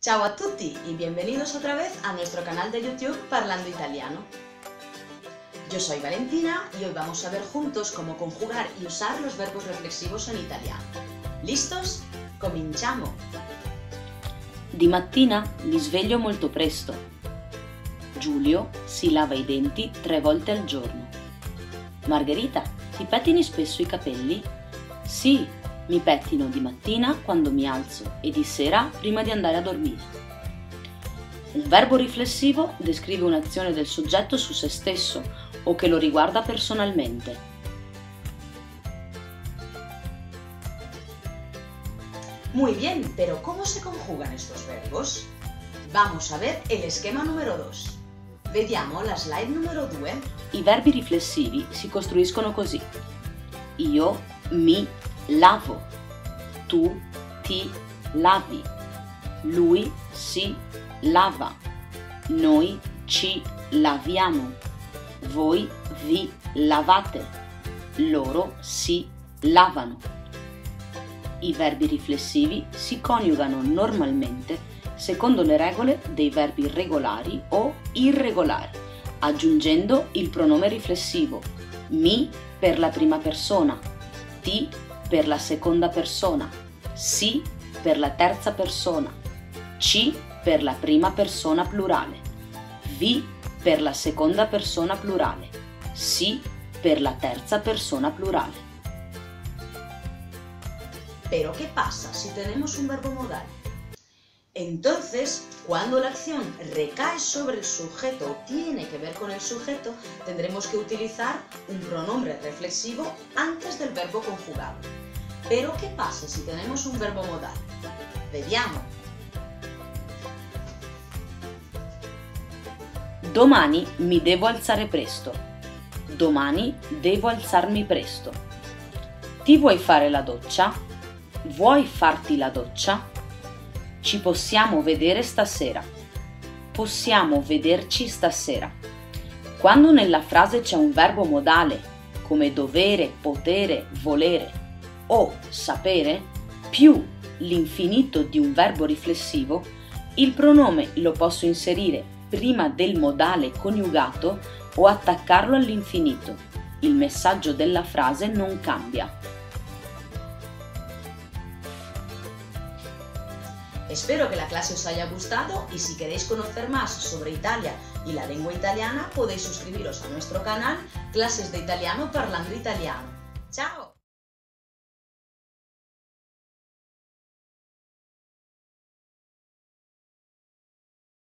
Ciao a tutti y bienvenidos otra vez a nuestro canal de YouTube Parlando Italiano. Yo soy Valentina y hoy vamos a ver juntos cómo conjugar y usar los verbos reflexivos en italiano. ¿Listos? Cominciamo! Di mattina mi sveglio molto presto. Giulio si lava i denti tre volte al giorno. Margherita, ti pettini spesso i capelli? Sì, mi pettino di mattina quando mi alzo e di sera prima di andare a dormire. Un verbo riflessivo descrive un'azione del soggetto su se stesso o che lo riguarda personalmente. Muy bien, pero ¿cómo se conjugan estos verbos? Vamos a ver el esquema número 2. Vediamo la slide numero 2. I verbi riflessivi si costruiscono così. Io mi lavo, tu ti lavi, lui si lava, noi ci laviamo, voi vi lavate, loro si lavano. I verbi riflessivi si coniugano normalmente secondo le regole dei verbi regolari o irregolari, aggiungendo il pronome riflessivo. Mi per la prima persona, ti per la seconda persona, si per la terza persona, ci per la prima persona plurale, vi per la seconda persona plurale, si per la terza persona plurale. Pero ¿qué pasa si tenemos un verbo modal? Entonces, cuando la acción recae sobre el sujeto o tiene que ver con el sujeto, tendremos que utilizar un pronombre reflexivo antes del verbo conjugado. Pero ¿qué pasa si tenemos un verbo modal? Vediamo. Domani mi devo alzare presto. Domani devo alzarmi presto. Ti vuoi fare la doccia? Vuoi farti la doccia? Ci possiamo vedere stasera. Possiamo vederci stasera. Quando nella frase c'è un verbo modale, come dovere, potere, volere o sapere, più l'infinito di un verbo riflessivo, il pronome lo posso inserire prima del modale coniugato o attaccarlo all'infinito. Il messaggio della frase non cambia. Espero que la clase os haya gustado y si queréis conocer más sobre Italia y la lengua italiana podéis suscribiros a nuestro canal Clases de Italiano Parlando Italiano. ¡Chao!